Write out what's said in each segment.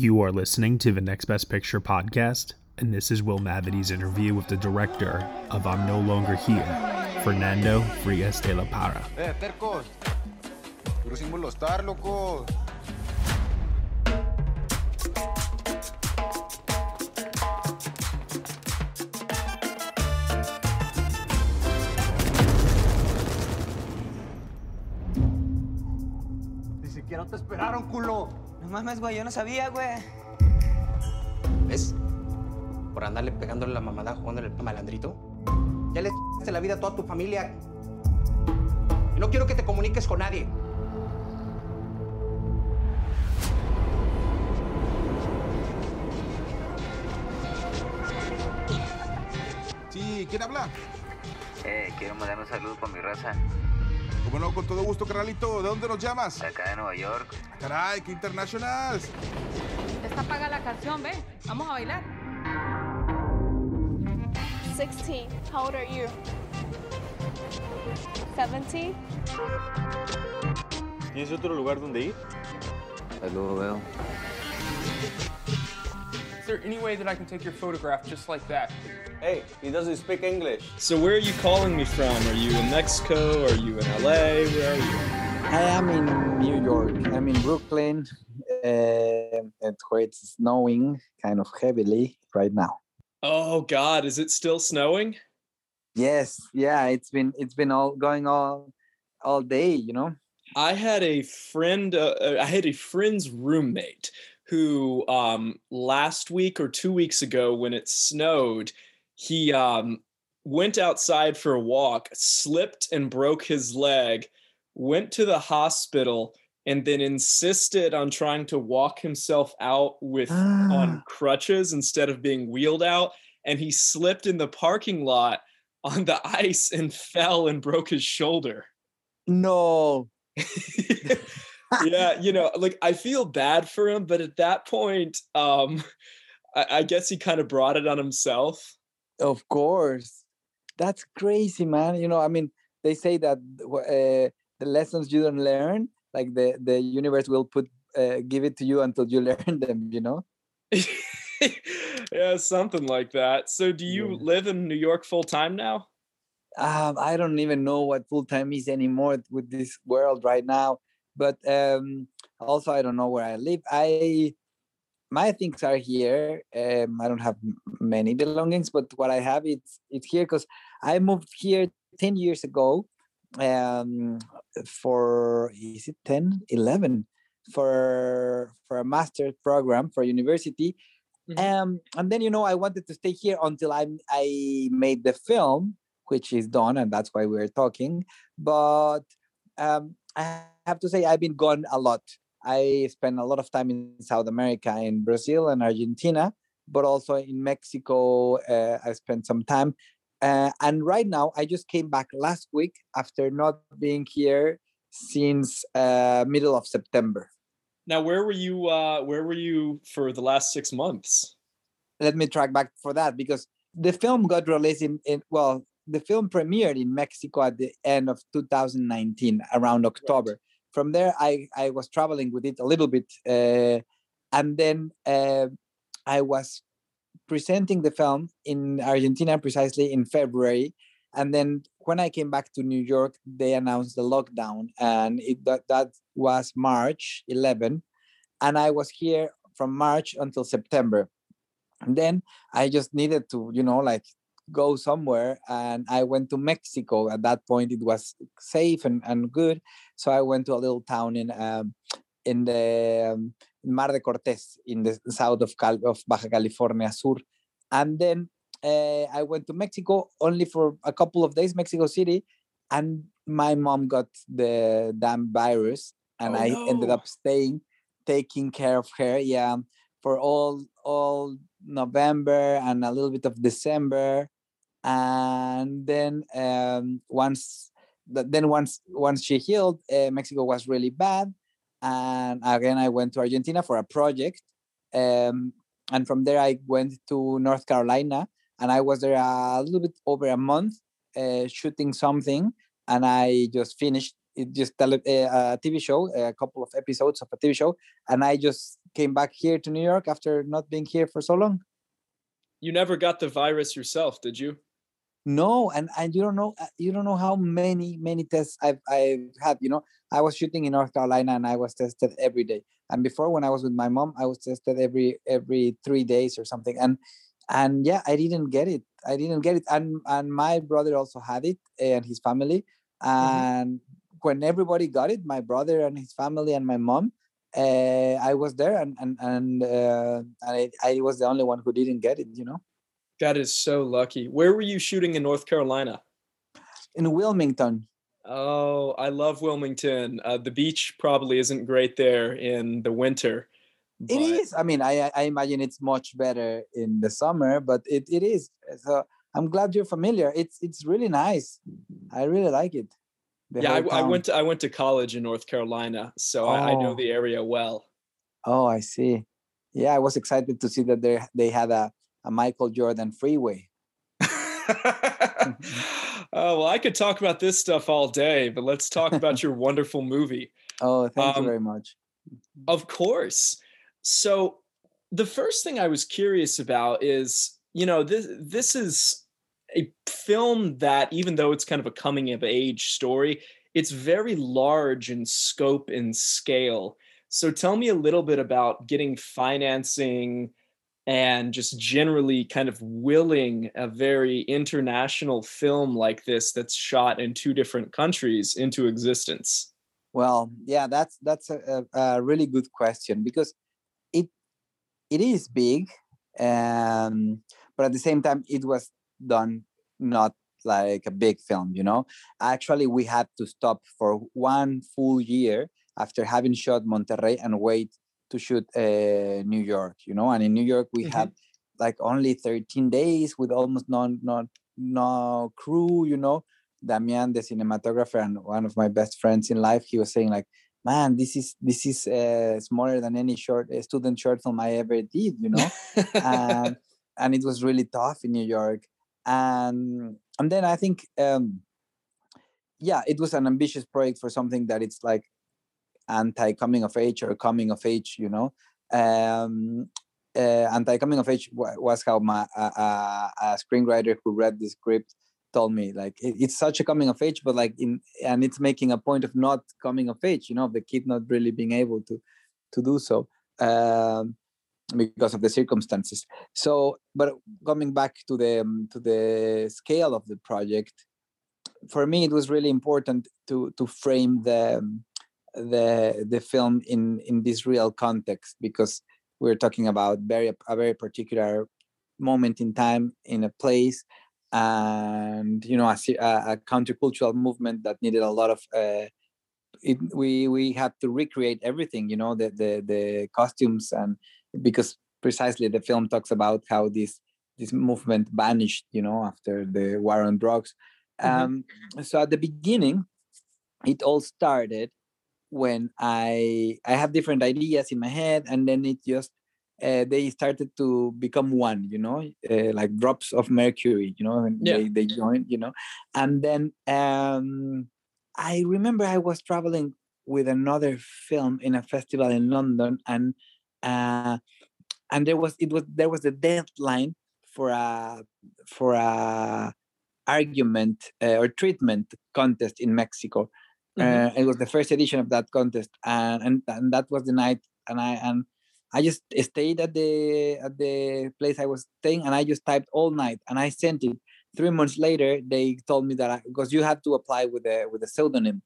You are listening to the Next Best Picture podcast, and this is Will Mavity's interview with the director of I'm No Longer Here, Fernando Frías de la Parra. Eh, tercos. Pero sin molestar, loco. Ni siquiera te esperaron, culo. No mames, güey, yo no sabía, güey. ¿Ves? Por andarle pegándole la mamada jugándole el malandrito. Ya le de la vida a toda tu familia. Y no quiero que te comuniques con nadie. Sí, ¿quién habla? Eh, quiero mandar un saludo para mi raza. Como no, con todo gusto, carnalito. ¿De dónde nos llamas? De acá de Nueva York. Caray, qué internacional. Está paga la canción, ve. Vamos a bailar. 16. How old are you? 17. ¿Tienes otro lugar donde ir? Ahí luego veo. Is there any way that I can take your photograph just like that? Hey, he doesn't speak English. So where are you calling me from? Are you in Mexico? Are you in LA? Where are you? I am in New York. I'm in Brooklyn, uh, and where it's snowing kind of heavily right now. Oh God, is it still snowing? Yes, yeah, it's been it's been all going all all day, you know. I had a friend. Uh, uh, I had a friend's roommate who um, last week or two weeks ago, when it snowed, he um, went outside for a walk, slipped and broke his leg, went to the hospital, and then insisted on trying to walk himself out with on crutches instead of being wheeled out. And he slipped in the parking lot on the ice and fell and broke his shoulder. No. yeah, you know, like I feel bad for him, but at that point, um, I, I guess he kind of brought it on himself. Of course. That's crazy, man. You know, I mean, they say that uh, the lessons you don't learn, like the the universe will put uh, give it to you until you learn them. You know. yeah, something like that. So, do you Yeah. live in New York full time now? um, I don't even know what full time is anymore with this world right now. But um, also, I don't know where I live. I my things are here. Um, I don't have many belongings, but what I have it's it's here because I moved here ten years ago. Um, for is it 10, 11 for for a master's program for university. Um, and then you know I wanted to stay here until I I made the film, which is done, and that's why we're talking. But um, I have to say I've been gone a lot. I spent a lot of time in South America, in Brazil and Argentina, but also in Mexico. Uh, I spent some time, uh, and right now I just came back last week after not being here since uh, middle of September. Now, where were you? Uh, where were you for the last six months? let me track back for that because the film got released in, in well the film premiered in mexico at the end of 2019 around october from there i i was traveling with it a little bit uh, and then uh, i was presenting the film in argentina precisely in february and then when i came back to new york they announced the lockdown and it that, that was march 11 and i was here from march until september. And then I just needed to, you know, like go somewhere. And I went to Mexico. At that point, it was safe and, and good. So I went to a little town in um, in the um, Mar de Cortés in the south of, Cal- of Baja California Sur. And then uh, I went to Mexico only for a couple of days, Mexico City. And my mom got the damn virus. And Oh, I ended up staying, taking care of her. Yeah for all all November and a little bit of December, and then um, once then once once she healed, uh, Mexico was really bad, and again I went to Argentina for a project, um, and from there I went to North Carolina, and I was there a little bit over a month uh, shooting something, and I just finished it just tele, a TV show, a couple of episodes of a TV show, and I just came back here to New York after not being here for so long. You never got the virus yourself, did you? No, and and you don't know uh, you don't know how many many tests I've I've had. You know, I was shooting in North Carolina and I was tested every day. And before, when I was with my mom, I was tested every every three days or something. And and yeah, I didn't get it. I didn't get it. And and my brother also had it and his family. And mm-hmm. when everybody got it, my brother and his family and my mom, uh, I was there and and and, uh, and I, I was the only one who didn't get it. You know. That is so lucky. Where were you shooting in North Carolina? In Wilmington. Oh, I love Wilmington. Uh, the beach probably isn't great there in the winter. But... It is. I mean, I I imagine it's much better in the summer, but it, it is. So I'm glad you're familiar. It's it's really nice. I really like it. yeah, I, I, went to I went to college in North Carolina, so oh. I, I know the area well. Oh, I see. Yeah, I was excited to see that they they had a a Michael Jordan freeway. oh well, I could talk about this stuff all day, but let's talk about your wonderful movie. Oh, thank um, you very much. Of course. So the first thing I was curious about is, you know, this this is a film that even though it's kind of a coming of age story, it's very large in scope and scale. So tell me a little bit about getting financing and just generally kind of willing a very international film like this that's shot in two different countries into existence? Well, yeah, that's that's a, a really good question because it it is big, um, but at the same time, it was done not like a big film. You know, actually, we had to stop for one full year after having shot Monterrey and wait to shoot uh, New York, you know, and in New York we mm-hmm. had like only 13 days with almost no no no crew, you know. Damian, the cinematographer and one of my best friends in life, he was saying like, "Man, this is this is uh, smaller than any short uh, student short film I ever did," you know, and and it was really tough in New York, and and then I think, um, yeah, it was an ambitious project for something that it's like anti coming of age or coming of age you know? Um, uh, anti coming of age was how my uh, a screenwriter who read the script told me like it, it's such a coming of age but like in and it's making a point of not coming of age you know the kid not really being able to to do so um, because of the circumstances. So but coming back to the um, to the scale of the project for me it was really important to to frame the um, the the film in in this real context because we're talking about very a very particular moment in time in a place and you know a, a countercultural movement that needed a lot of uh, it, we we had to recreate everything you know the the the costumes and because precisely the film talks about how this this movement vanished you know after the war on drugs mm-hmm. um so at the beginning it all started when I I have different ideas in my head, and then it just uh, they started to become one, you know, uh, like drops of mercury, you know, and yeah. they they joined, you know, and then um, I remember I was traveling with another film in a festival in London, and uh, and there was it was there was a deadline for a for a argument uh, or treatment contest in Mexico Mm-hmm. Uh, it was the first edition of that contest, and, and and that was the night. And I and I just stayed at the at the place I was staying, and I just typed all night, and I sent it. Three months later, they told me that I, because you had to apply with a with a pseudonym.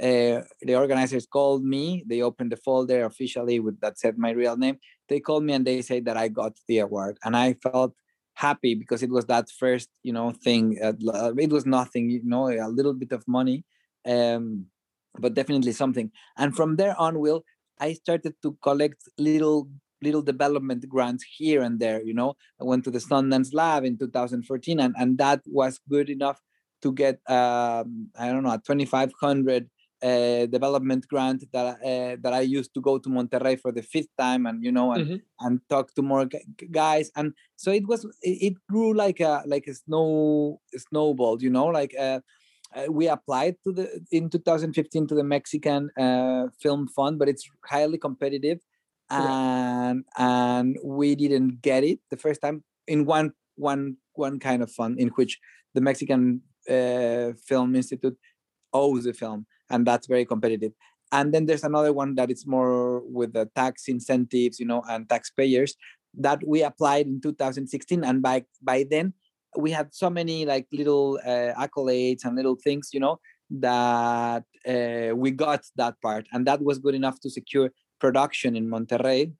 Uh, the organizers called me. They opened the folder officially with that said my real name. They called me and they said that I got the award, and I felt happy because it was that first, you know, thing. Uh, it was nothing, you know, a little bit of money, um, but definitely something. And from there on, Will, I started to collect little little development grants here and there. You know, I went to the Sundance Lab in 2014, and and that was good enough to get um, I don't know a 2,500 uh, development grant that uh, that I used to go to Monterrey for the fifth time, and you know, and mm-hmm. and talk to more guys, and so it was it, it, grew like a like a snow snowball, you know, like uh, uh, we applied to the in 2015 to the Mexican uh, Film Fund, but it's highly competitive, and and we didn't get it the first time in one one one kind of fund in which the Mexican uh, Film Institute owes the film, and that's very competitive. And then there's another one that is more with the tax incentives, you know, and taxpayers that we applied in 2016, and by by then we had so many like little uh, accolades and little things, you know, that uh, we got that part, and that was good enough to secure production in Monterrey.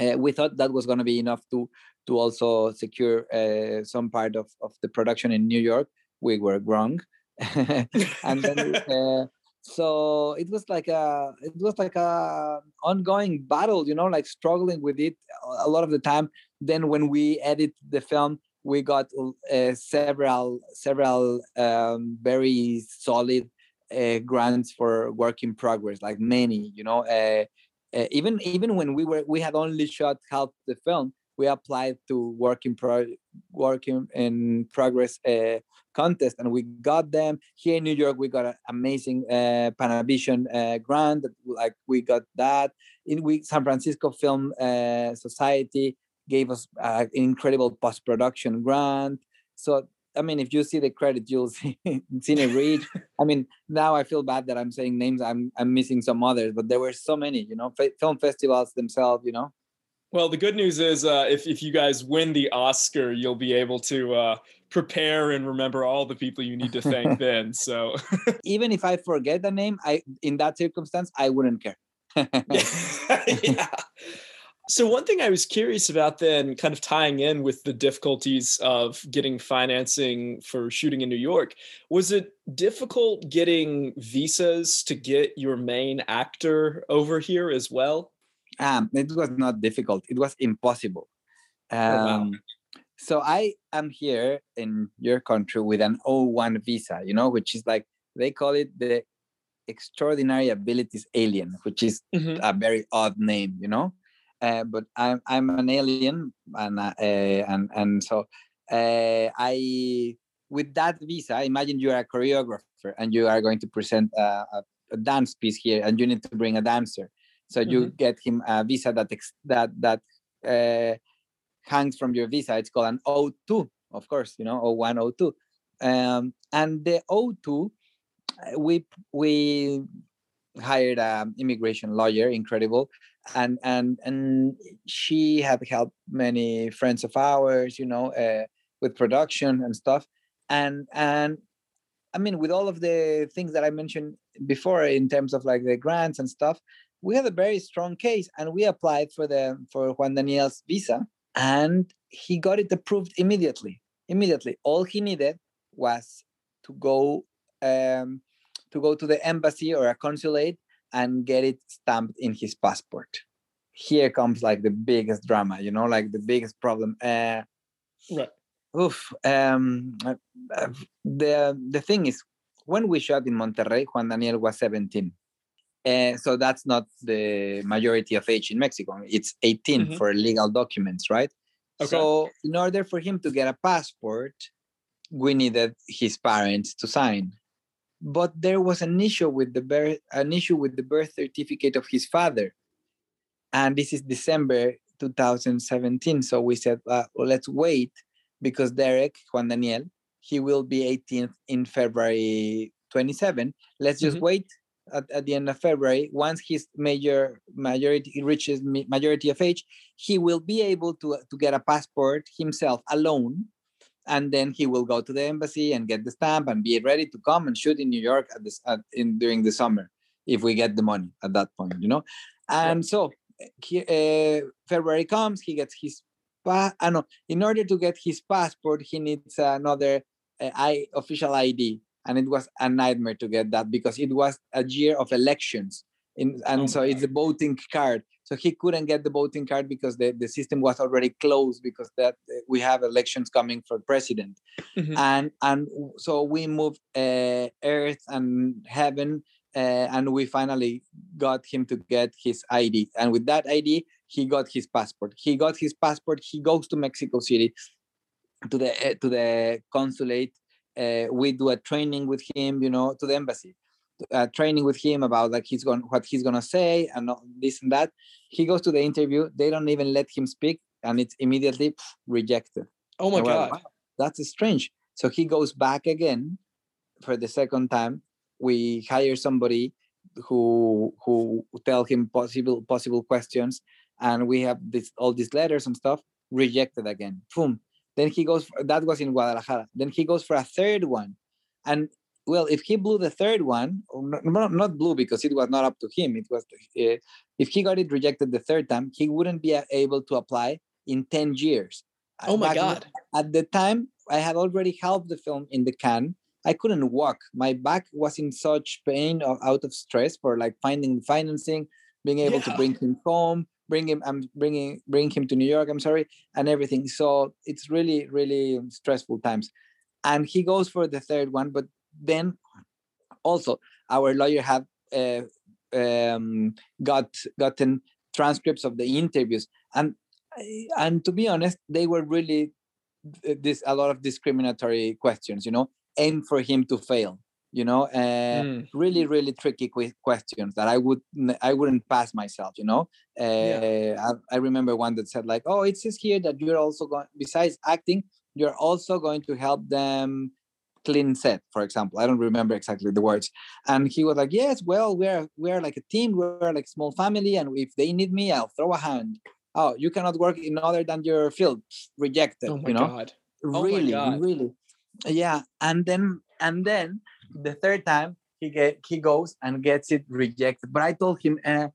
Uh, we thought that was going to be enough to to also secure uh, some part of, of the production in New York. We were wrong, and then uh, so it was like a it was like a ongoing battle, you know, like struggling with it a lot of the time. Then when we edit the film, we got uh, several several um, very solid uh, grants for work in progress, like many, you know. Uh, uh, even even when we were we had only shot half the film, we applied to work in pro work in, in progress uh, contest, and we got them here in New York. We got an amazing uh, Panavision uh, grant, like we got that in we San Francisco Film Society gave us uh, an incredible post production grant. So I mean, if you see the credit, you'll see Cinereach. I mean, now I feel bad that I'm saying names. I'm I'm missing some others, but there were so many, you know, f- film festivals themselves, you know. Well, the good news is, uh, if if you guys win the Oscar, you'll be able to uh, prepare and remember all the people you need to thank. then, so even if I forget the name, I in that circumstance, I wouldn't care. yeah. So one thing I was curious about then, kind of tying in with the difficulties of getting financing for shooting in New York, was it difficult getting visas to get your main actor over here as well? Um, it was not difficult. It was impossible. Um, Oh, wow. So I am here in your country with an O1 visa, you know, which is like they call it the extraordinary abilities alien, which is Mhm. a very odd name, you know. Uh, but I'm I'm an alien, and uh, and and so uh, I with that visa, imagine you are a choreographer and you are going to present a, a, a dance piece here, and you need to bring a dancer. So you get him a visa that ex- that that uh, hangs from your visa. It's called an O2, of course, you know, O1, O2, um, and the O2 uh, we we hired an immigration lawyer incredible and and and she had helped many friends of ours you know uh, with production and stuff. And and i mean with all of the things that i mentioned before in terms of like the grants and stuff we had a very strong case and we applied for the for juan daniel's visa and he got it approved immediately immediately. All he needed was to go um, to go to the embassy or a consulate and get it stamped in his passport. Here comes like the biggest drama, you know, like the biggest problem. Uh, right. Oof. Um, uh, uh, the the thing is, when we shot in Monterrey, Juan Daniel was 17. Uh, so that's not the majority of age in Mexico. It's 18 Mhm. for legal documents, right? Okay. So in order for him to get a passport, we needed his parents to sign but there was an issue with the birth an issue with the birth certificate of his father. And this is december 2017 so we said uh, well, let's wait because derek juan daniel he will be 18th in february 27 let's just Mhm. wait at, at the end of february. Once his major majority reaches majority of age he will be able to to get a passport himself alone and then he will go to the embassy and get the stamp and be ready to come and shoot in New York at this at, in during the summer if we get the money at that point, you know. And so he, uh, February comes, he gets his pa- uh, no, in order to get his passport, he needs another uh, I official ID, and it was a nightmare to get that because it was a year of elections. In, and Oh so it's a voting card. So he couldn't get the voting card because the, the system was already closed because that uh, we have elections coming for president. Mhm. and and so we moved uh, earth and heaven uh, and we finally got him to get his id and with that id he got his passport. He got his passport he goes to mexico city to the uh, to the consulate uh, we do a training with him, you know, to the embassy, uh, training with him about like he's going what he's gonna say and this and that. He goes to the interview. They don't even let him speak, and it's immediately pff, rejected. Oh my And god. "Wow, that's strange. So he goes back again for the second time. We hire somebody who who tell him possible possible questions, and we have this all these letters and stuff rejected again. Boom. Then he goes. For, that was in Guadalajara. Then he goes for a third one, and well, if he blew the third one, not, not blew because it was not up to him. It was uh, if he got it rejected the third time, he wouldn't be uh, able to apply in ten years. Uh, oh my Back god. at the time i had already helped the film in the can i couldn't walk my back was in such pain or out of stress for like finding financing being able to bring him home bring him i'm bringing bring him to new york i'm sorry and everything so it's really really stressful times and he goes for the third one but then also our lawyer had uh, um, got gotten transcripts of the interviews. And and to be honest they were really this a lot of discriminatory questions you know aimed for him to fail you know uh, Mm. really really tricky que- questions that i would i wouldn't pass myself you know. Uh, I, I remember one that said like oh it says here that you're also going besides acting you're also going to help them clean set for example i don't remember exactly the words and he was like yes well we're we're like a team we're like a small family and if they need me i'll throw a hand. Oh you cannot work in other than your field. Rejected Oh my you know? God. my really God. really. Yeah and then and then the third time he get he goes and gets it rejected but i told him uh,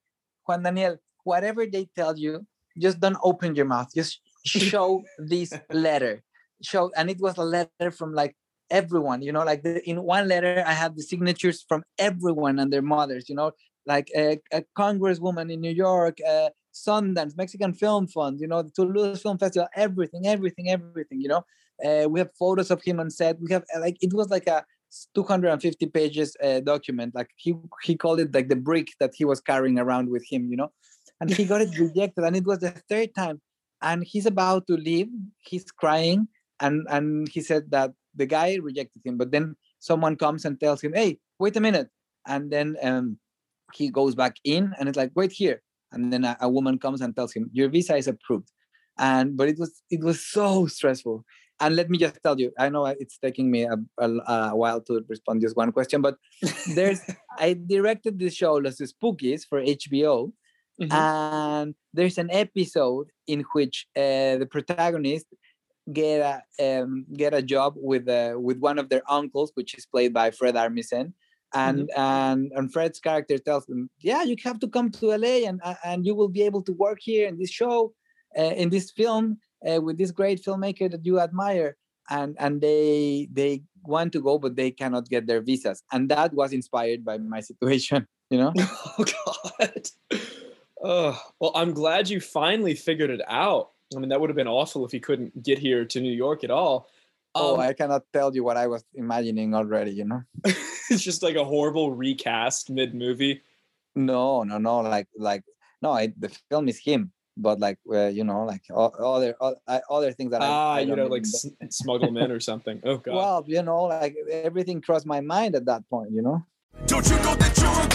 juan daniel whatever they tell you just don't open your mouth just show this letter. Show and it was a letter from like everyone you know like the, in one letter i have the signatures from everyone and their mothers you know like a, a congresswoman in new york uh, sundance mexican film fund you know the toulouse film festival everything everything everything you know. Uh, we have photos of him on set. We have like it was like a 250 pages uh, document. Like he he called it like the brick that he was carrying around with him you know. And he got it rejected and it was the third time. And he's about to leave. He's crying and and he said that the guy rejected him but then someone comes and tells him hey wait a minute. And then um he goes back in and it's like wait here. And then a, a woman comes and tells him your visa is approved. And but it was it was so stressful. And let me just tell you i know it's taking me a, a, a while to respond just one question but there's i directed this show los Espookys for hbo Mhm. and there's an episode in which uh, the protagonist get a um, get a job with uh, with one of their uncles, which is played by Fred Armisen, and and and Fred's character tells them, "Yeah, you have to come to LA, and uh, and you will be able to work here in this show, uh, in this film, uh, with this great filmmaker that you admire." And and they they want to go, but they cannot get their visas, and that was inspired by my situation. You know. Oh god. Oh, well, I'm glad you finally figured it out. I mean, that would have been awful if he couldn't get here to New York at all. Oh, Um, I cannot tell you what I was imagining already, you know? it's just like a horrible recast mid movie. No, no, no, like, like, no, I, the film is him, but like, uh, you know, like o- other, other things that I, Ah, I you know, like know. smuggle them in or something. Oh god. well, you know, like everything crossed my mind at that point, you know? Don't you know that you're a grown up?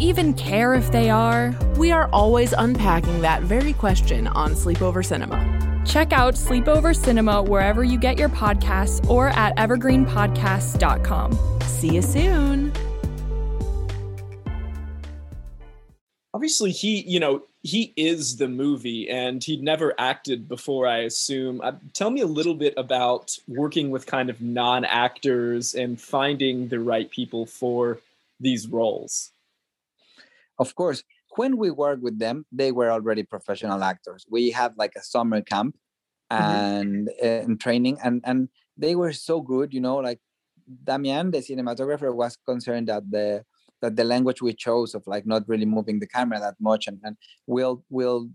even care if they are? We are always unpacking that very question on Sleepover Cinema. Check out Sleepover Cinema wherever you get your podcasts or at evergreenpodcasts.com. See you soon. Obviously, he, you know, he is the movie and he'd never acted before, I assume. Uh, tell me a little bit about working with kind of non actors and finding the right people for these roles. Of course, when we worked with them, they were already professional actors. We had like a summer camp and, mm-hmm. and training, and, and they were so good, you know, like Damian, the cinematographer, was concerned that the that the language we chose of like not really moving the camera that much and, and we'll will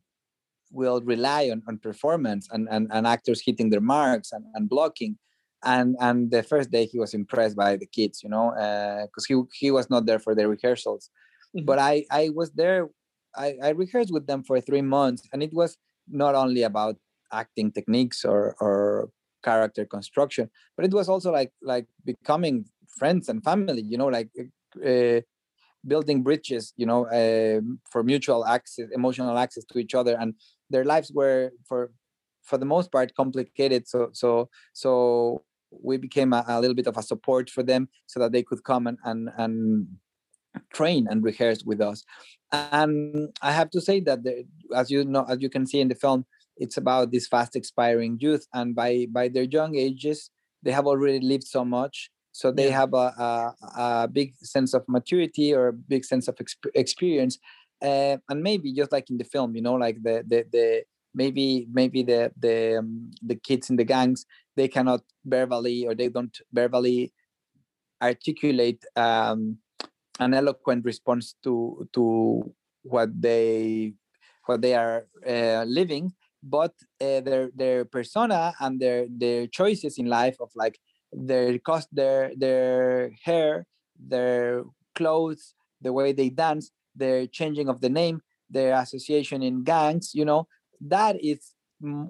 will rely on, on performance and, and, and actors hitting their marks and, and blocking and and the first day he was impressed by the kids you know because uh, he he was not there for the rehearsals mm-hmm. but i i was there I, I rehearsed with them for three months and it was not only about acting techniques or or character construction but it was also like like becoming friends and family you know like uh, building bridges you know uh, for mutual access emotional access to each other and their lives were for for the most part complicated so so so we became a, a little bit of a support for them so that they could come and and, and train and rehearse with us and i have to say that the, as you know as you can see in the film it's about this fast expiring youth and by by their young ages they have already lived so much so they yeah. have a, a, a, big sense of maturity or a big sense of exp- experience uh, and maybe just like in the film you know like the the, the maybe maybe the the um, the kids in the gangs they cannot verbally or they don't verbally articulate um, an eloquent response to to what they what they are uh, living but uh, their their persona and their their choices in life of like their cost their their hair their clothes the way they dance their changing of the name their association in gangs you know that is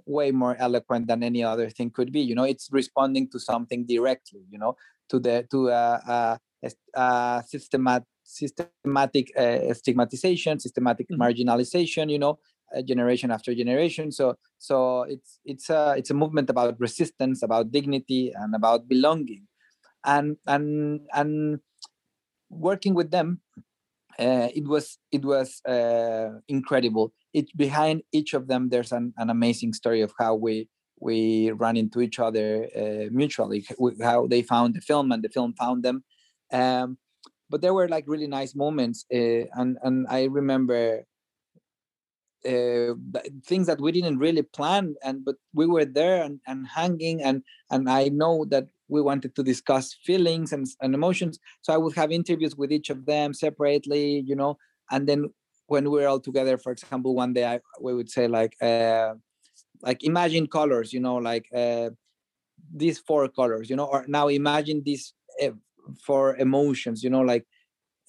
way more eloquent than any other thing could be you know? It's responding to something directly you know? To the to a, a, a systemat, systematic uh, stigmatization systematic mm-hmm. marginalization you know uh, generation after generation. So so it's it's a it's a movement about resistance about dignity and about belonging. And and and working with them uh, it was it was uh, incredible. It behind each of them there's an, an amazing story of how we we ran into each other uh, mutually how they found the film and the film found them um, but there were like really nice moments uh, and and i remember uh, things that we didn't really plan and but we were there and, and hanging and and i know that we wanted to discuss feelings and, and emotions so i would have interviews with each of them separately you know and then when we are all together for example one day I, we would say like uh, like imagine colors you know like uh, these four colors you know or now imagine these uh, four emotions you know like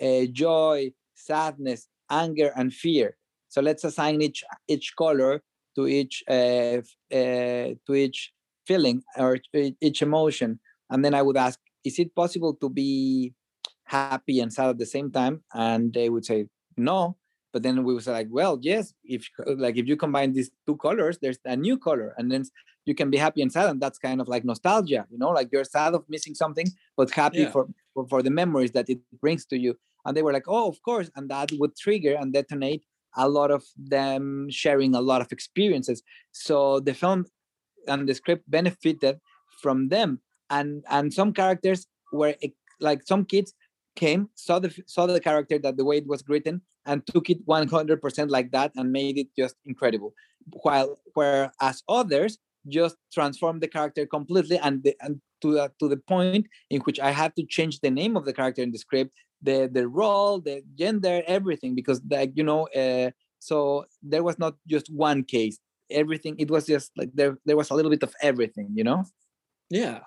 uh, joy sadness anger and fear so let's assign each each color to each uh, uh, to each feeling or each emotion, and then I would ask, is it possible to be happy and sad at the same time? And they would say no. But then we say like, well, yes. If like if you combine these two colors, there's a new color, and then you can be happy and sad, and that's kind of like nostalgia. You know, like you're sad of missing something, but happy yeah. for, for for the memories that it brings to you. And they were like, oh, of course, and that would trigger and detonate a lot of them sharing a lot of experiences so the film and the script benefited from them and and some characters were like some kids came saw the saw the character that the way it was written and took it 100% like that and made it just incredible. While whereas others just transformed the character completely and, the, and to the, to the point in which I had to change the name of the character in the script the the role the gender everything because like you know uh, so there was not just one case. Everything it was just like there there was a little bit of everything you know? Yeah.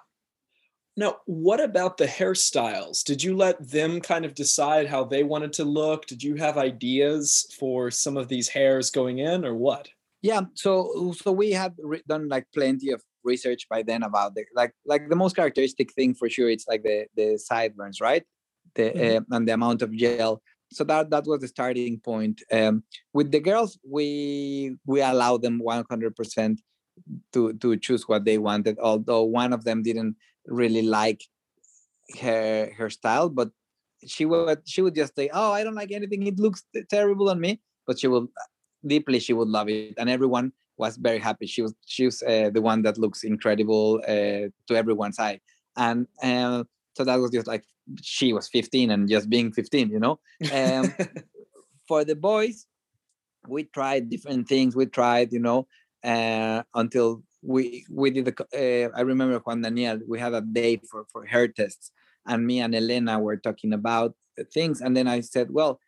Now, what about the hairstyles? Did you let them kind of decide how they wanted to look? Did you have ideas for some of these hairs going in or what? yeah so so we had done like plenty of research by then about the like like the most characteristic thing for sure it's like the the sideburns right the Mhm. uh, and the amount of gel so that that was the starting point um with the girls we we allow them 100% to to choose what they wanted although one of them didn't really like her her style but she would she would just say oh i don't like anything. It looks terrible on me. But she will deeply she would love it. And everyone was very happy. She was she was uh, the one that looks incredible uh, to everyone's eye. And uh, so that was just like she was 15 and just being 15 you know? Um, for the boys we tried different things. We tried you know uh, until we we did the uh, i remember juan daniel we had a day for for hair tests and me and elena were talking about things and then i said well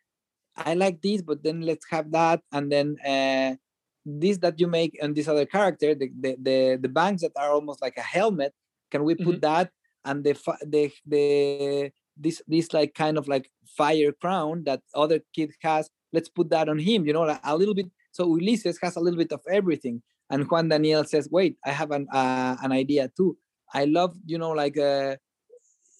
I like this, but then let's have that, and then uh, this that you make and this other character, the the the, the bangs that are almost like a helmet. Can we put that and the the the this this like kind of like fire crown that other kid has? Let's put that on him. You know, like a little bit. So Ulises has a little bit of everything, and Juan Daniel says, "Wait, I have an uh, an idea too. I love you know like uh,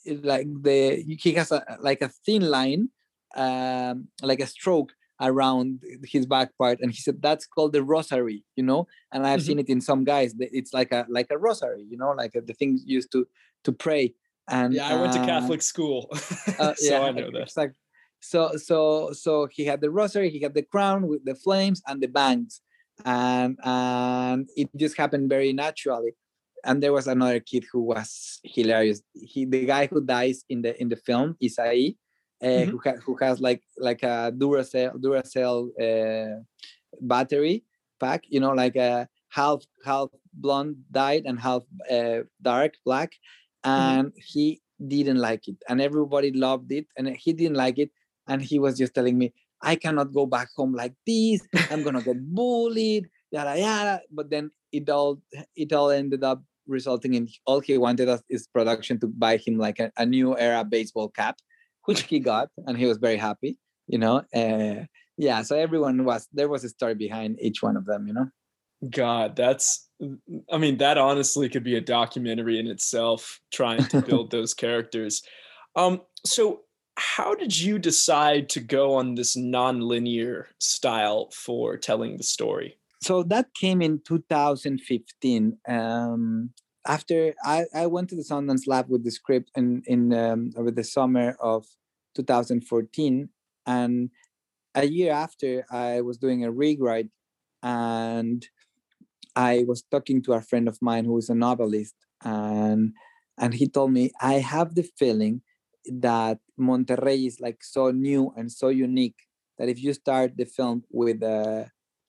like the he has a like a thin line." um, like a stroke around his back part, and he said that's called the rosary, you know. And I've seen it in some guys. It's like a like a rosary, you know, like the things used to to pray. And Yeah, I went to uh, Catholic school, uh, so I know that. Exactly. So so so he had the rosary, he had the crown with the flames and the bangs, and and it just happened very naturally. And there was another kid who was hilarious. He the guy who dies in the in the film, Isai, uh, who, ha- who has like like a Duracell Duracell uh, battery pack, you know, like a half half blonde dyed and half uh, dark black, and he didn't like it, and everybody loved it, and he didn't like it, and he was just telling me, I cannot go back home like this. I'm gonna get bullied, yada yada. But then it all it all ended up resulting in all he wanted us is production to buy him like a, a new era baseball cap which he got and he was very happy you know uh, yeah so everyone was there was a story behind each one of them you know God, that's I mean, that honestly could be a documentary in itself trying to build those characters. Um, so how did you decide to go on this non-linear style for telling the story? so that came in 2015 um, after I, I went to the sundance lab with the script in, in um, over the summer of 2014 and a year after i was doing a rewrite and i was talking to a friend of mine who is a novelist and and he told me i have the feeling that monterrey is like so new and so unique that if you start the film with uh,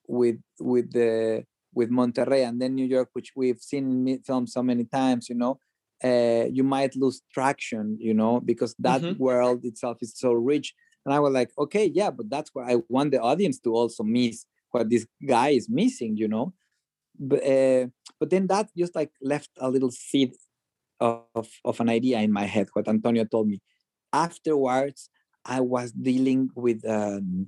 with with the with Monterrey and then New York, which we've seen in films so many times, you know, uh, you might lose traction, you know, because that Mhm. world itself is so rich. And I was like, okay, yeah, but that's where I want the audience to also miss what this guy is missing, you know. But uh, but then that just like left a little seed of of an idea in my head. What Antonio told me. Afterwards, I was dealing with um,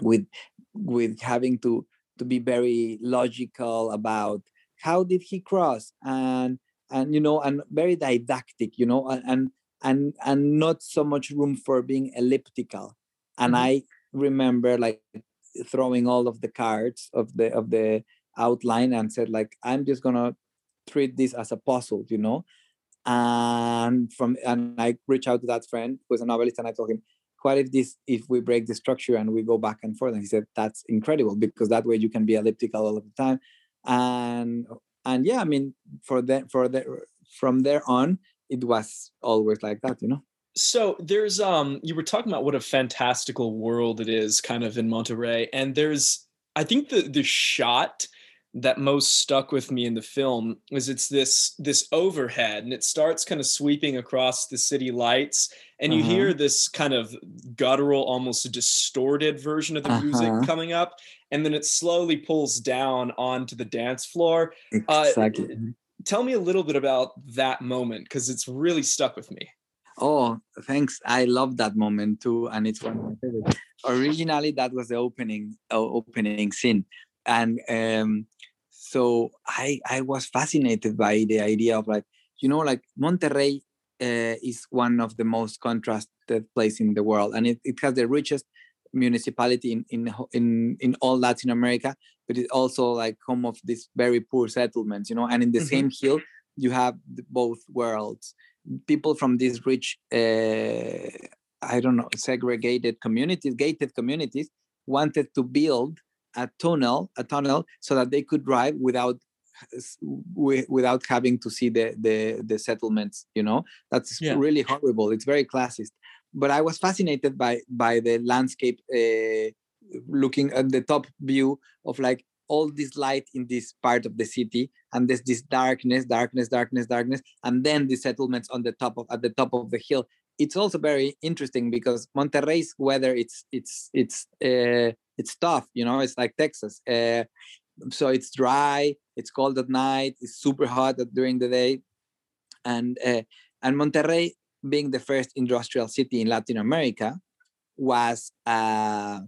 with with having to to be very logical about how did he cross and and you know and very didactic you know and and and, not so much room for being elliptical and Mhm. i remember like throwing all of the cards of the of the outline and said like i'm just gonna treat this as a puzzle you know and from and i reached out to that friend who's a novelist and i told him what if this if we break the structure and we go back and forth? And he said that's incredible because that way you can be elliptical all of the time. And and yeah i mean for the for the from there on it was always like that you know? So there's um you were talking about what a fantastical world it is kind of in Monterrey and there's I think the the shot that most stuck with me in the film is it's this this overhead and it starts kind of sweeping across the city lights and you Uh-huh. hear this kind of guttural almost distorted version of the music Uh-huh. coming up and then it slowly pulls down onto the dance floor uh, Exactly. tell me a little bit about that moment because it's really stuck with me Oh, thanks. I love that moment too, and it's one of my favorites. Originally, that was the opening uh, opening scene, and um, so I I was fascinated by the idea of like you know like Monterrey uh, is one of the most contrasted place in the world, and it, it has the richest municipality in in in in all Latin America, but it's also like home of these very poor settlements, you know, and in the Mhm. same hill you have both worlds people from these rich uh, i don't know segregated communities gated communities wanted to build a tunnel a tunnel so that they could drive without without having to see the the, the settlements you know? That's Yeah. really horrible. It's very classist. But i was fascinated by by the landscape uh, looking at the top view of like all this light in this part of the city and there's this darkness darkness darkness darkness and then the settlements on the top of at the top of the hill it's also very interesting because monterrey's weather it's it's it's uh, it's tough you know it's like texas uh, so it's dry it's cold at night it's super hot during the day. And uh, and monterrey being the first industrial city in latin america was uh,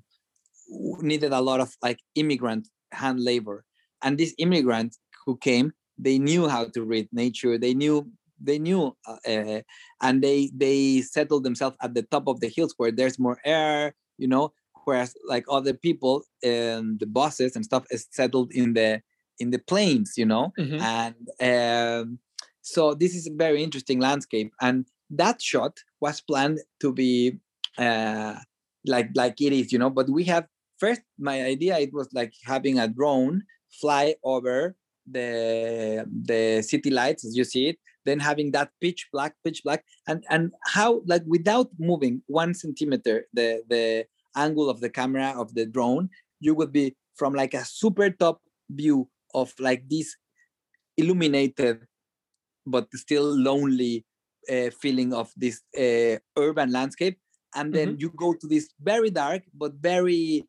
needed a lot of like immigrant hand labor. And these immigrants who came they knew how to read nature they knew they knew uh, uh, and they they settled themselves at the top of the hills where there's more air you know whereas like other people and the bosses and stuff is settled in the in the plains you know Mhm. and um, so this is a very interesting landscape and that shot was planned to be uh, like like it is you know but we have first my idea it was like having a drone fly over the the city lights as you see it then having that pitch black pitch black and and how like without moving one centimeter the the angle of the camera of the drone you would be from like a super top view of like this illuminated but still lonely uh, feeling of this uh, urban landscape. And then you go to this very dark but very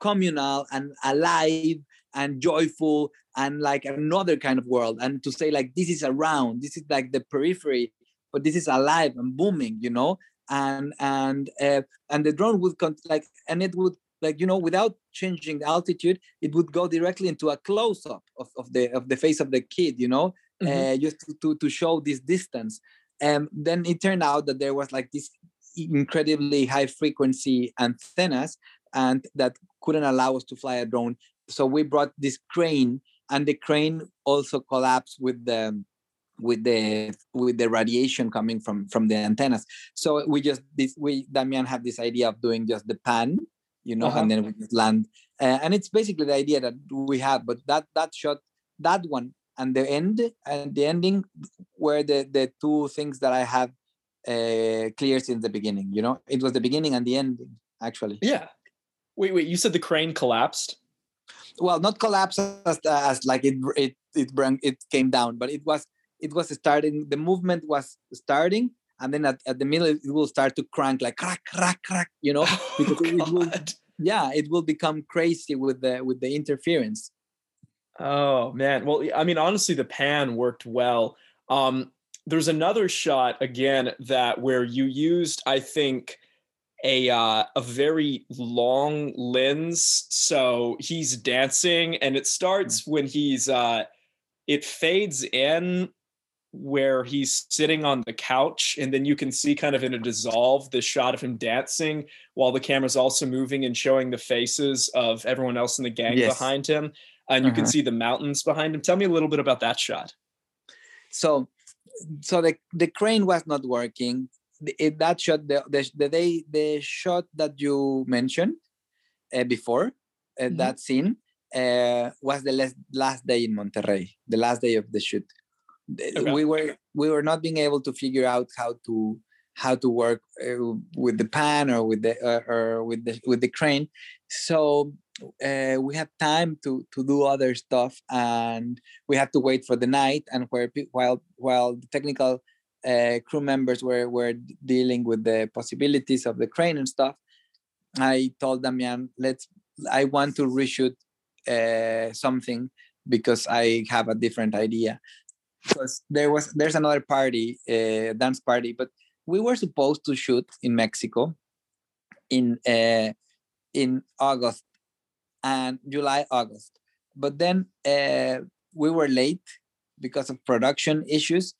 communal and alive and joyful and like another kind of world and to say like this is around this is like the periphery but this is alive and booming you know? And and uh, and the drone would con- like and it would like you know without changing the altitude it would go directly into a close-up of, of the of the face of the kid you know? Mhm. uh, just to, to to show this distance. And then it turned out that there was like this incredibly high frequency antennas and that couldn't allow us to fly a drone so we brought this crane and the crane also collapsed with the with the with the radiation coming from from the antennas. So we just this we damian have this idea of doing just the pan you know Uh-huh. and then we just land uh, and it's basically the idea that we have but that that shot that one and the end and the ending were the the two things that i have uh clear since the beginning you know? It was the beginning and the ending actually. Yeah. Wait wait you said the crane collapsed well not collapse as, as like it it it brought it came down but it was it was starting the movement was starting and then at, at the middle it will start to crank like crack crack crack you know because it will yeah it will become crazy with the with the interference Oh man. Well, I mean, honestly, the pan worked well. Um, there's another shot again that where you used, I think, a uh, a very long lens. So he's dancing, and it starts when he's uh, it fades in where he's sitting on the couch, and then you can see kind of in a dissolve the shot of him dancing while the camera's also moving and showing the faces of everyone else in the gang Yes. behind him and you can Uh-huh. see the mountains behind him. Tell me a little bit about that shot. so so the the crane was not working the, it, that shot the, the the day the shot that you mentioned uh, before uh, that scene uh, was the last last day in monterrey the last day of the shoot Okay. we were we were not being able to figure out how to how to work uh, with the pan or with the uh, or with the with the crane so uh, we had time to to do other stuff, and we had to wait for the night. And where while while the technical uh, crew members were were dealing with the possibilities of the crane and stuff, I told Damian, let's. I want to reshoot uh, something because I have a different idea. Because there was there's another party, uh, dance party, but we were supposed to shoot in Mexico in uh, in August and July August, but then uh, we were late because of production issues,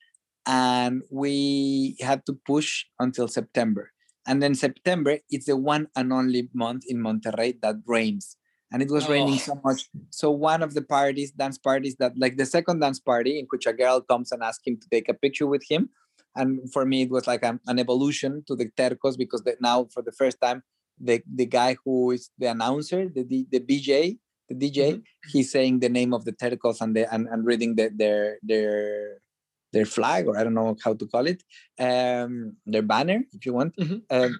and we had to push until September. And then September, it's the one and only month in Monterrey that rains and it was oh. raining Oh. so much. So one of the parties, dance parties, that like the second dance party in which a girl comes and asks him to take a picture with him, and for me it was like an, an evolution to the Terkos because the, now for the first time the the guy who is the announcer, the D, the BJ, the DJ, mm-hmm. he's saying the name of the Terkos and the and, and reading the, their their their flag or I don't know how to call it, um, their banner if you want. Um,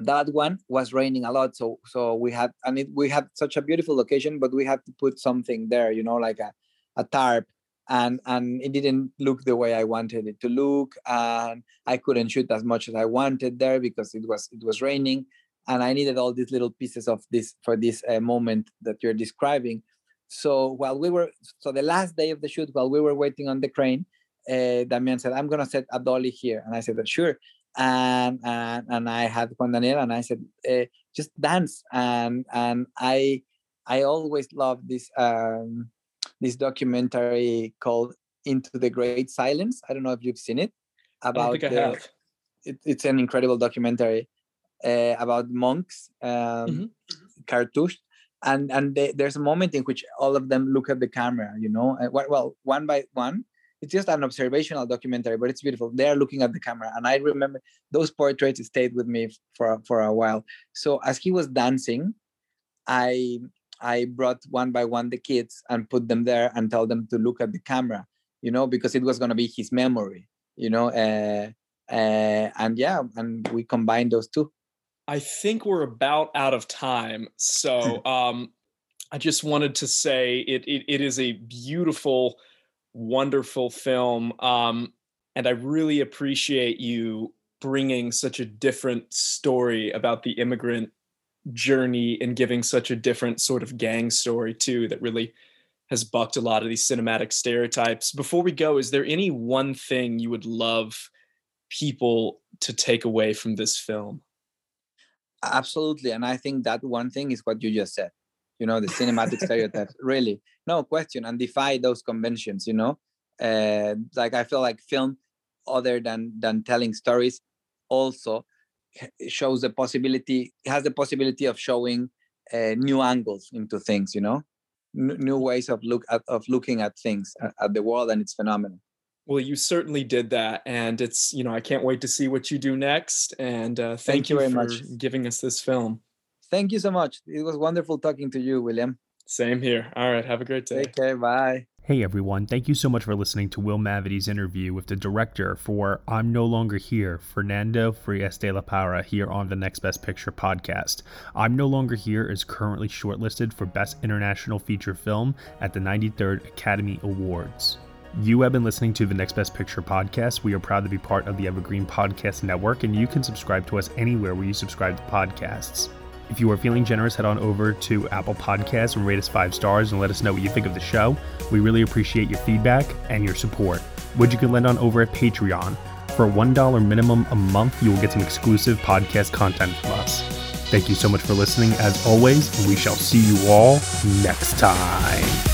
that one was raining a lot so so we had and it, we had such a beautiful location but we had to put something there you know like a, a tarp and and it didn't look the way i wanted it to look and i couldn't shoot as much as i wanted there because it was it was raining and i needed all these little pieces of this for this uh, moment that you're describing so while we were so the last day of the shoot while we were waiting on the crane uh, damian said i'm going to set a dolly here and i said sure and and, and I had Juan Daniel and I said eh, just dance and and I I always loved this um this documentary called Into the Great Silence. I don't know if you've seen it about think I the- have. It, it's an incredible documentary uh, about monks um, Mm-hmm. cartouche and and they, there's a moment in which all of them look at the camera you know well one by one it's just an observational documentary but it's beautiful they're looking at the camera and i remember those portraits stayed with me for for a while so as he was dancing i i brought one by one the kids and put them there and tell them to look at the camera you know because it was going to be his memory you know uh, uh, and yeah and we combined those two I think we're about out of time. So um, I just wanted to say it, it, it is a beautiful, wonderful film. Um, and I really appreciate you bringing such a different story about the immigrant journey and giving such a different sort of gang story, too, that really has bucked a lot of these cinematic stereotypes. Before we go, is there any one thing you would love people to take away from this film? absolutely and i think that one thing is what you just said you know the cinematic stereotypes really no question and defy those conventions you know uh, like i feel like film other than than telling stories also shows the possibility has the possibility of showing uh, new angles into things you know N- new ways of look at, of looking at things at, at the world and its phenomenon Well, you certainly did that, and it's you know I can't wait to see what you do next. And uh, thank, Thank you very for much. giving us this film. Thank you so much it was wonderful talking to you william Same here. All right, have a great day. take care bye Hey everyone, thank you so much for listening to Will Mavity's interview with the director for I'm No Longer Here, Fernando Frías de la Parra, here on the Next Best Picture podcast. I'm No Longer Here is currently shortlisted for Best International Feature Film at the 93rd Academy Awards. You have been listening to the Next Best Picture podcast. We are proud to be part of the Evergreen Podcast Network, and you can subscribe to us anywhere where you subscribe to podcasts. If you are feeling generous, head on over to Apple Podcasts and rate us five stars and let us know what you think of the show. We really appreciate your feedback and your support, which you can lend on over at Patreon. For a $1 minimum a month, you will get some exclusive podcast content from us. Thank you so much for listening, as always, and we shall see you all next time.